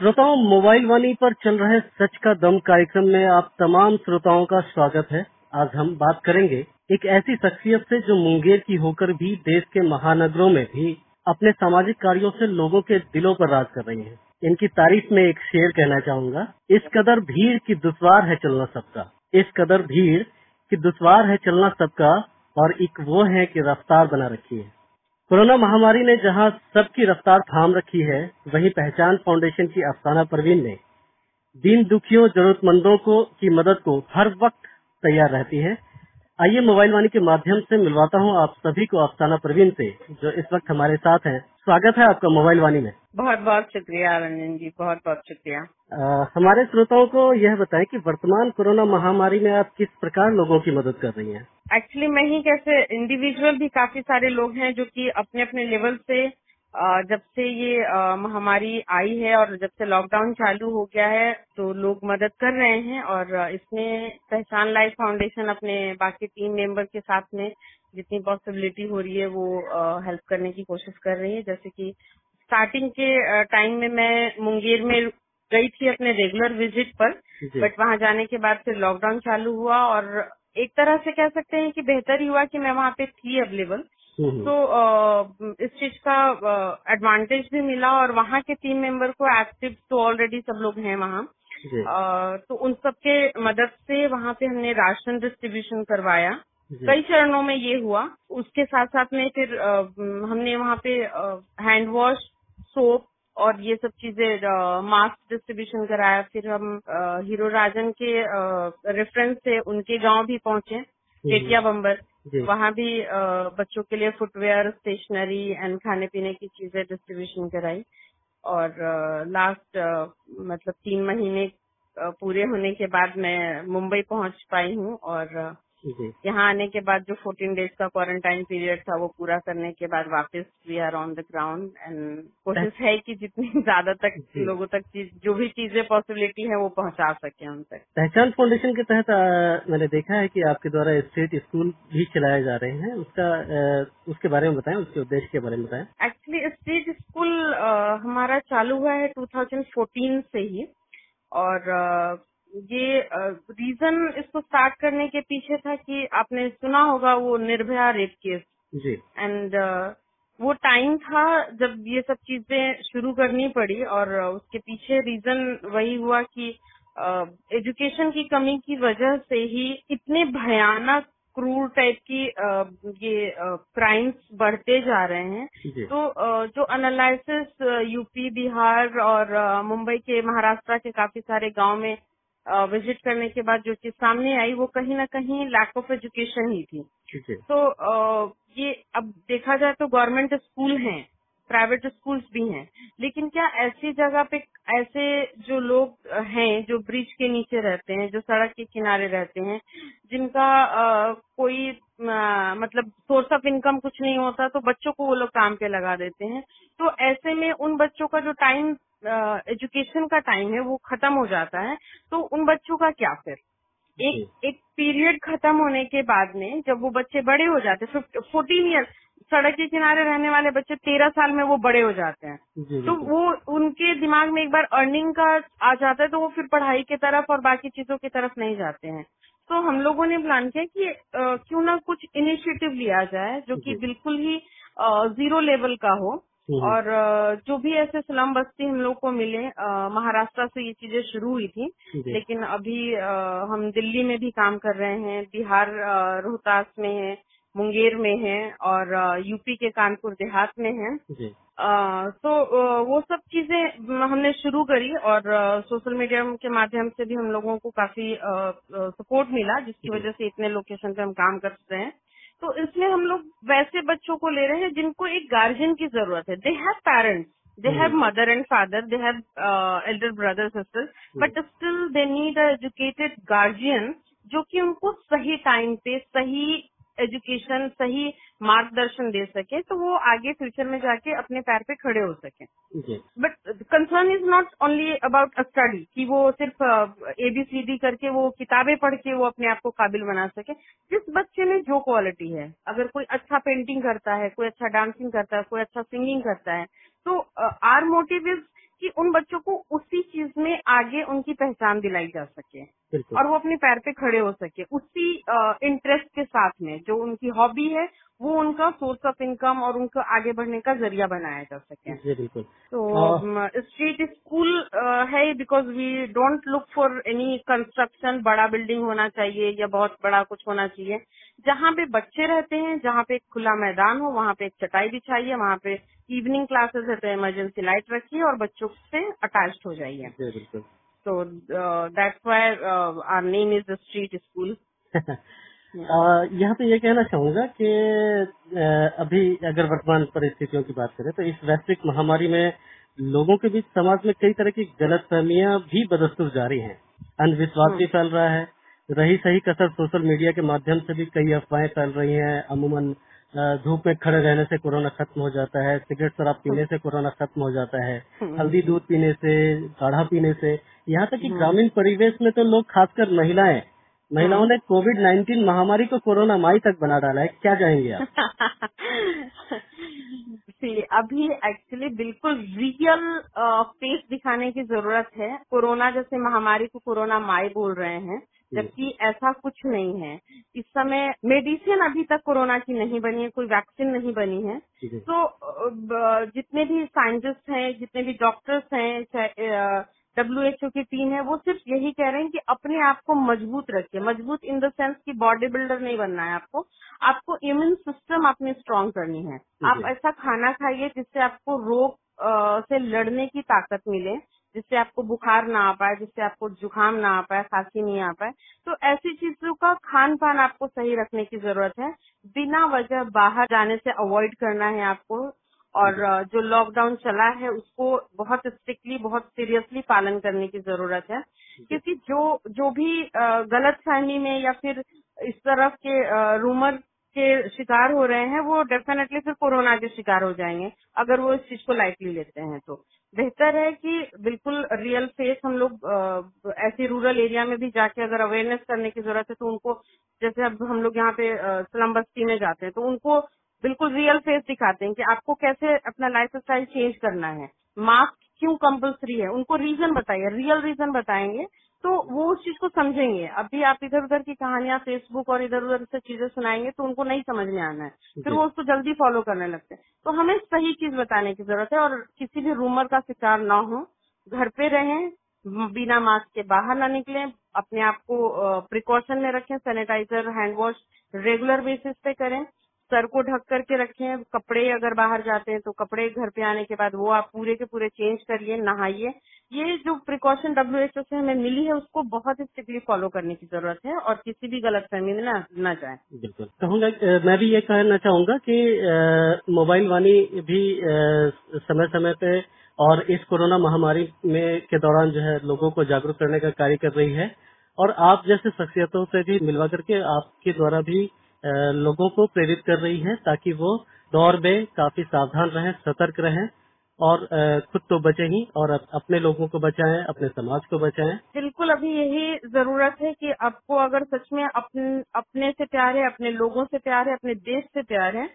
श्रोताओं, मोबाइल वाणी पर चल रहे सच का दम कार्यक्रम में आप तमाम श्रोताओं का स्वागत है। आज हम बात करेंगे एक ऐसी शख्सियत से जो मुंगेर की होकर भी देश के महानगरों में भी अपने सामाजिक कार्यों से लोगों के दिलों पर राज कर रही हैं। इनकी तारीफ़ में एक शेर कहना चाहूँगा, इस कदर भीड़ की दुश्वार है चलना सबका। इस कदर भीड़ की दुश्वार है चलना सबका और एक वो है कि रफ्तार बना रखी है। कोरोना महामारी ने जहाँ सबकी रफ्तार थाम रखी है, वहीं पहचान फाउंडेशन की अफसाना परवीन ने दीन दुखियों, जरूरतमंदों को की मदद को हर वक्त तैयार रहती है। आइए मोबाइल वाणी के माध्यम से मिलवाता हूँ आप सभी को अफसाना परवीन से, जो इस वक्त हमारे साथ हैं। स्वागत है आपका मोबाइल वाणी में। बहुत बहुत शुक्रिया रंजन जी बहुत बहुत शुक्रिया। आ, हमारे श्रोताओं को यह बताएँ कि वर्तमान कोरोना महामारी में आप किस प्रकार लोगों की मदद कर रही हैं? एक्चुअली मैं ही कैसे इंडिविजुअल भी काफ़ी सारे लोग हैं जो कि अपने अपने लेवल से जब से ये महामारी आई है और जब से लॉकडाउन चालू हो गया है तो लोग मदद कर रहे हैं और इसमें पहचान लाइफ फाउंडेशन अपने बाकी टीम मेंबर के साथ में जितनी पॉसिबिलिटी हो रही है वो हेल्प करने की कोशिश कर रही है जैसे कि स्टार्टिंग के टाइम में मैं मुंगेर में गई थी अपने रेगुलर विज़िट पर बट वहाँ जाने के बाद फिर लॉकडाउन चालू हुआ और एक तरह से कह सकते हैं कि बेहतर ही हुआ कि मैं वहाँ पे थी अवेलेबल। तो इस चीज़ का एडवांटेज भी मिला और वहाँ के टीम मेंबर को एक्टिव तो ऑलरेडी सब लोग हैं वहाँ। तो उन सबके मदद से वहाँ पे हमने राशन डिस्ट्रीब्यूशन करवाया। कई चरणों में ये हुआ। उसके साथ साथ में फिर हमने वहाँ पे हैंड वॉश सोप और ये सब चीज़ें मास्क डिस्ट्रीब्यूशन कराया। फिर हम हीरो राजन के रेफरेंस से उनके गाँव भी पहुँचे केटिया बम्बर वहाँ भी बच्चों के लिए फुटवेयर स्टेशनरी एंड खाने पीने की चीज़ें डिस्ट्रीब्यूशन कराई और लास्ट मतलब तीन महीने पूरे होने के बाद मैं मुंबई पहुँच पाई हूँ और यहाँ आने के बाद जो 14 डेज़ का क्वारंटाइन पीरियड था वो पूरा करने के बाद वापस we are on the ground and कोशिश है कि जितनी ज़्यादा तक लोगों तक चीज़ जो भी चीज़ें पॉसिबिलिटी है वो पहुँचा सके उन तक। पहचान फाउंडेशन के तहत आ, मैंने देखा है कि आपके द्वारा स्टेट स्कूल भी चलाए जा रहे हैं। उसका आ, उसके बारे में बताएँ उसके उद्देश्य के बारे में बताएँ। एक्चुअली स्टेट स्कूल हमारा चालू हुआ है टू से ही। और ये रीजन इसको स्टार्ट करने के पीछे था कि आपने सुना होगा वो निर्भया रेप केस जी। एंड वो टाइम था जब ये सब चीज़ें शुरू करनी पड़ी और उसके पीछे रीजन वही हुआ कि एजुकेशन की कमी की वजह से ही इतने भयानक क्रूर टाइप की ये क्राइम्स बढ़ते जा रहे हैं। तो जो एनालिसिस यूपी बिहार और मुंबई के महाराष्ट्र के काफ़ी सारे गाँव में विज़िट करने के बाद जो चीज़ सामने आई वो कहीं ना कहीं लैक ऑफ़ एजुकेशन ही थी। तो ये अब देखा जाए तो गवर्नमेंट स्कूल हैं प्राइवेट स्कूल्स भी हैं लेकिन क्या ऐसी जगह पे ऐसे जो लोग हैं जो ब्रिज के नीचे रहते हैं जो सड़क के किनारे रहते हैं जिनका आ, कोई आ, मतलब सोर्स ऑफ़ इनकम कुछ नहीं होता तो बच्चों को वो लोग काम पे लगा देते हैं। तो ऐसे में उन बच्चों का जो टाइम एजुकेशन का टाइम है वो खत्म हो जाता है। तो उन बच्चों का क्या फिर? एक एक पीरियड खत्म होने के बाद में जब वो बच्चे बड़े हो जाते हैं फोर्टीन ईयर सड़क के किनारे रहने वाले बच्चे तेरह साल में वो बड़े हो जाते हैं। तो वो उनके दिमाग में एक बार अर्निंग का आ जाता है तो वो फिर पढ़ाई की तरफ़ और बाकी चीज़ों की तरफ़ नहीं जाते हैं। तो हम लोगों ने प्लान किया कि क्यों ना कुछ इनिशिएटिव लिया जाए जो कि बिल्कुल ही ज़ीरो लेवल का हो। और जो भी ऐसे स्लम बस्ती हम लोग को मिले महाराष्ट्र से ये चीज़ें शुरू हुई थी लेकिन अभी हम दिल्ली में भी काम कर रहे हैं बिहार रोहतास में है मुंगेर में है और यूपी के कानपुर देहात में है। तो वो सब चीज़ें हमने शुरू करी और सोशल मीडिया के माध्यम से भी हम लोगों को काफ़ी सपोर्ट मिला जिसकी वजह से इतने लोकेशन पे हम काम कर रहे हैं। तो इसमें हम लोग वैसे बच्चों को ले रहे हैं जिनको एक गार्जियन की ज़रूरत है। They have parents they have mother and father they have elder brother sister but still they need a educated guardian जो कि उनको सही टाइम पे सही एजुकेशन सही मार्गदर्शन दे सके तो वो आगे फ्यूचर में जाके अपने पैर पे खड़े हो सके। But concern is not only about a study कि वो सिर्फ़ एबीसीडी करके वो किताबें पढ़ के वो अपने आप को काबिल बना सके। जिस बच्चे में जो क्वालिटी है अगर कोई अच्छा पेंटिंग करता है कोई अच्छा डांसिंग करता है कोई अच्छा सिंगिंग करता है तो आर मोटिव इज़ कि उन बच्चों को उसी चीज़ में आगे उनकी पहचान दिलाई जा सके। और वो अपने पैर पे खड़े हो सके उसी इंटरेस्ट के साथ में जो उनकी हॉबी है वो उनका सोर्स ऑफ़ इनकम और उनका आगे बढ़ने का ज़रिया बनाया जा सके। जी बिल्कुल। तो स्ट्रीट स्कूल है because we don't look for any construction बड़ा बिल्डिंग होना चाहिए या बहुत बड़ा कुछ होना चाहिए। जहाँ पे बच्चे रहते हैं जहाँ पे एक खुला मैदान हो वहाँ पे एक चटाई बिछाइए वहाँ पे इवनिंग क्लासेस है तो इमरजेंसी लाइट रखिए और बच्चों से अटैच हो जाइए। बिल्कुल। तो that's why our name is the street school यहाँ पे ये कहना चाहूँगा कि अभी अगर वर्तमान परिस्थितियों की बात करें तो इस वैश्विक महामारी में लोगों के बीच समाज में कई तरह की गलत फहमियाँ भी बदस्तूर जारी हैं। अंधविश्वास भी फैल रहा है। रही सही कसर सोशल मीडिया के माध्यम से भी कई अफवाहें फैल रही हैं। अमूमन धूप में खड़े रहने से कोरोना खत्म हो जाता है। सिगरेट शराब पीने से कोरोना खत्म हो जाता है। हम्म। हल्दी दूध पीने से काढ़ा पीने से। यहाँ तक कि हम्म। ग्रामीण परिवेश में तो लोग खासकर महिलाएँ महिलाओं ने कोविड 19 महामारी को कोरोना माई तक बना डाला है। क्या कहेंगे आप? सी अभी एक्चुअली बिल्कुल रियल फेस दिखाने की ज़रूरत है। कोरोना जैसे महामारी को कोरोना माई बोल रहे हैं जबकि ऐसा कुछ नहीं है। इस समय मेडिसिन अभी तक कोरोना की नहीं बनी है कोई वैक्सीन नहीं बनी है। तो जितने भी साइंटिस्ट हैं जितने भी डॉक्टर्स हैं डब्ल्यू एच ओ की टीम है वो सिर्फ़ यही कह रहे हैं कि अपने आप को मज़बूत रखिए। मज़बूत इन द सेंस कि बॉडी बिल्डर नहीं बनना है आपको। आपको इम्यून सिस्टम अपनी स्ट्रांग करनी है। आप ऐसा खाना खाइए जिससे आपको रोग से लड़ने की ताकत मिले जिससे आपको बुखार ना आ पाए जिससे आपको जुकाम ना आ पाए खांसी नहीं आ पाए। तो ऐसी चीज़ों का खान पान आपको सही रखने की ज़रूरत है। बिना वजह बाहर जाने से अवॉइड करना है आपको। और जो लॉकडाउन चला है उसको बहुत स्ट्रिक्टली बहुत सीरियसली पालन करने की ज़रूरत है। क्योंकि जो जो भी गलत फहमी में या फिर इस तरफ़ के रूमर के शिकार हो रहे हैं वो डेफिनेटली फिर कोरोना के शिकार हो जाएँगे अगर वो इस चीज़ को लाइटली लेते हैं तो। बेहतर है कि बिल्कुल रियल फेस हम लोग ऐसे रूरल एरिया में भी जाके अगर अवेयरनेस करने की ज़रूरत है तो उनको जैसे अब हम लोग यहाँ पे स्लम बस्ती में जाते हैं तो उनको बिल्कुल रियल फेस दिखाते हैं कि आपको कैसे अपना लाइफ स्टाइल चेंज करना है। मास्क क्यों कंपलसरी है? उनको रीजन बताइए। रियल रीजन बताएँगे तो वो उस चीज़ को समझेंगे। अभी आप इधर उधर की कहानियाँ फेसबुक और इधर उधर से चीज़ें सुनाएँगे तो उनको नहीं समझ में आना है। फिर वो उसको जल्दी फॉलो करने लगते हैं। तो हमें सही चीज़ बताने की ज़रूरत है और किसी भी रूमर का शिकार ना हो। घर पे रहें बिना मास्क के बाहर ना निकले अपने आप को प्रिकॉशन में रखें sanitizer hand wash regular basis पे करें। सर को ढक करके रखें कपड़े अगर बाहर जाते हैं तो कपड़े घर पे आने के बाद वो आप पूरे के पूरे चेंज करिए, नहाइए। ये जो प्रिकॉशन डब्ल्यू एच ओ से हमें मिली है, उसको बहुत स्ट्रिक्टली फॉलो करने की ज़रूरत है और किसी भी गलत फहमी में ना, न जाए। बिल्कुल। कहूँगा मैं भी ये कहना चाहूँगा कि मोबाइल वाणी भी समय समय पे और इस कोरोना महामारी में के दौरान जो है लोगों को जागरूक करने का कार्य कर रही है। और आप जैसे शख्सियतों से भी मिलवा करके आपके द्वारा भी लोगों को प्रेरित कर रही है ताकि वो दौर में काफ़ी सावधान रहें, सतर्क रहें। और खुद तो बचे ही और अपने लोगों को बचाएँ अपने समाज को बचाएँ। बिल्कुल अभी यही ज़रूरत है कि आपको अगर सच में अपने अपने से प्यार है अपने लोगों से प्यार है अपने देश से प्यार है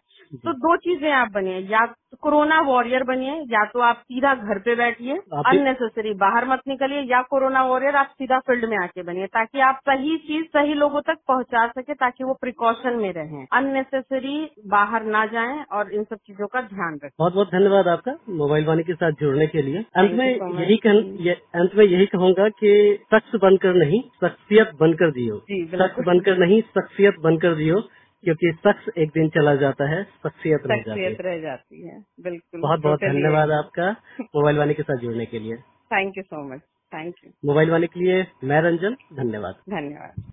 तो दो चीज़ें आप बनिए। या कोरोना वॉरियर बनिए या तो आप सीधा घर पे बैठिए अननेसेसरी बाहर मत निकलिए या कोरोना वॉरियर आप सीधा फ़ील्ड में आके बनिए ताकि आप सही चीज़ सही लोगों तक पहुँचा सके ताकि वो प्रिकॉशन में रहें। अननेसेसरी बाहर ना जाएँ और इन सब चीज़ों का ध्यान रखें। बहुत बहुत धन्यवाद आपका। मोबाइल वाणी के साथ जुड़ने के लिए। अंत में यही अंत में यही कहूँगा कि शख्स बनकर नहीं शख्सियत बनकर दियो शख्स बनकर नहीं शख्सियत बनकर दियो क्योंकि शख्स एक दिन चला जाता है शख्सियत रह जाती है। रह जाती है बिल्कुल। बहुत बहुत धन्यवाद आपका मोबाइल वाणी के साथ जुड़ने के लिए। Thank you so much thank you mobile Vaani के लिए मैं रंजन धन्यवाद। धन्यवाद।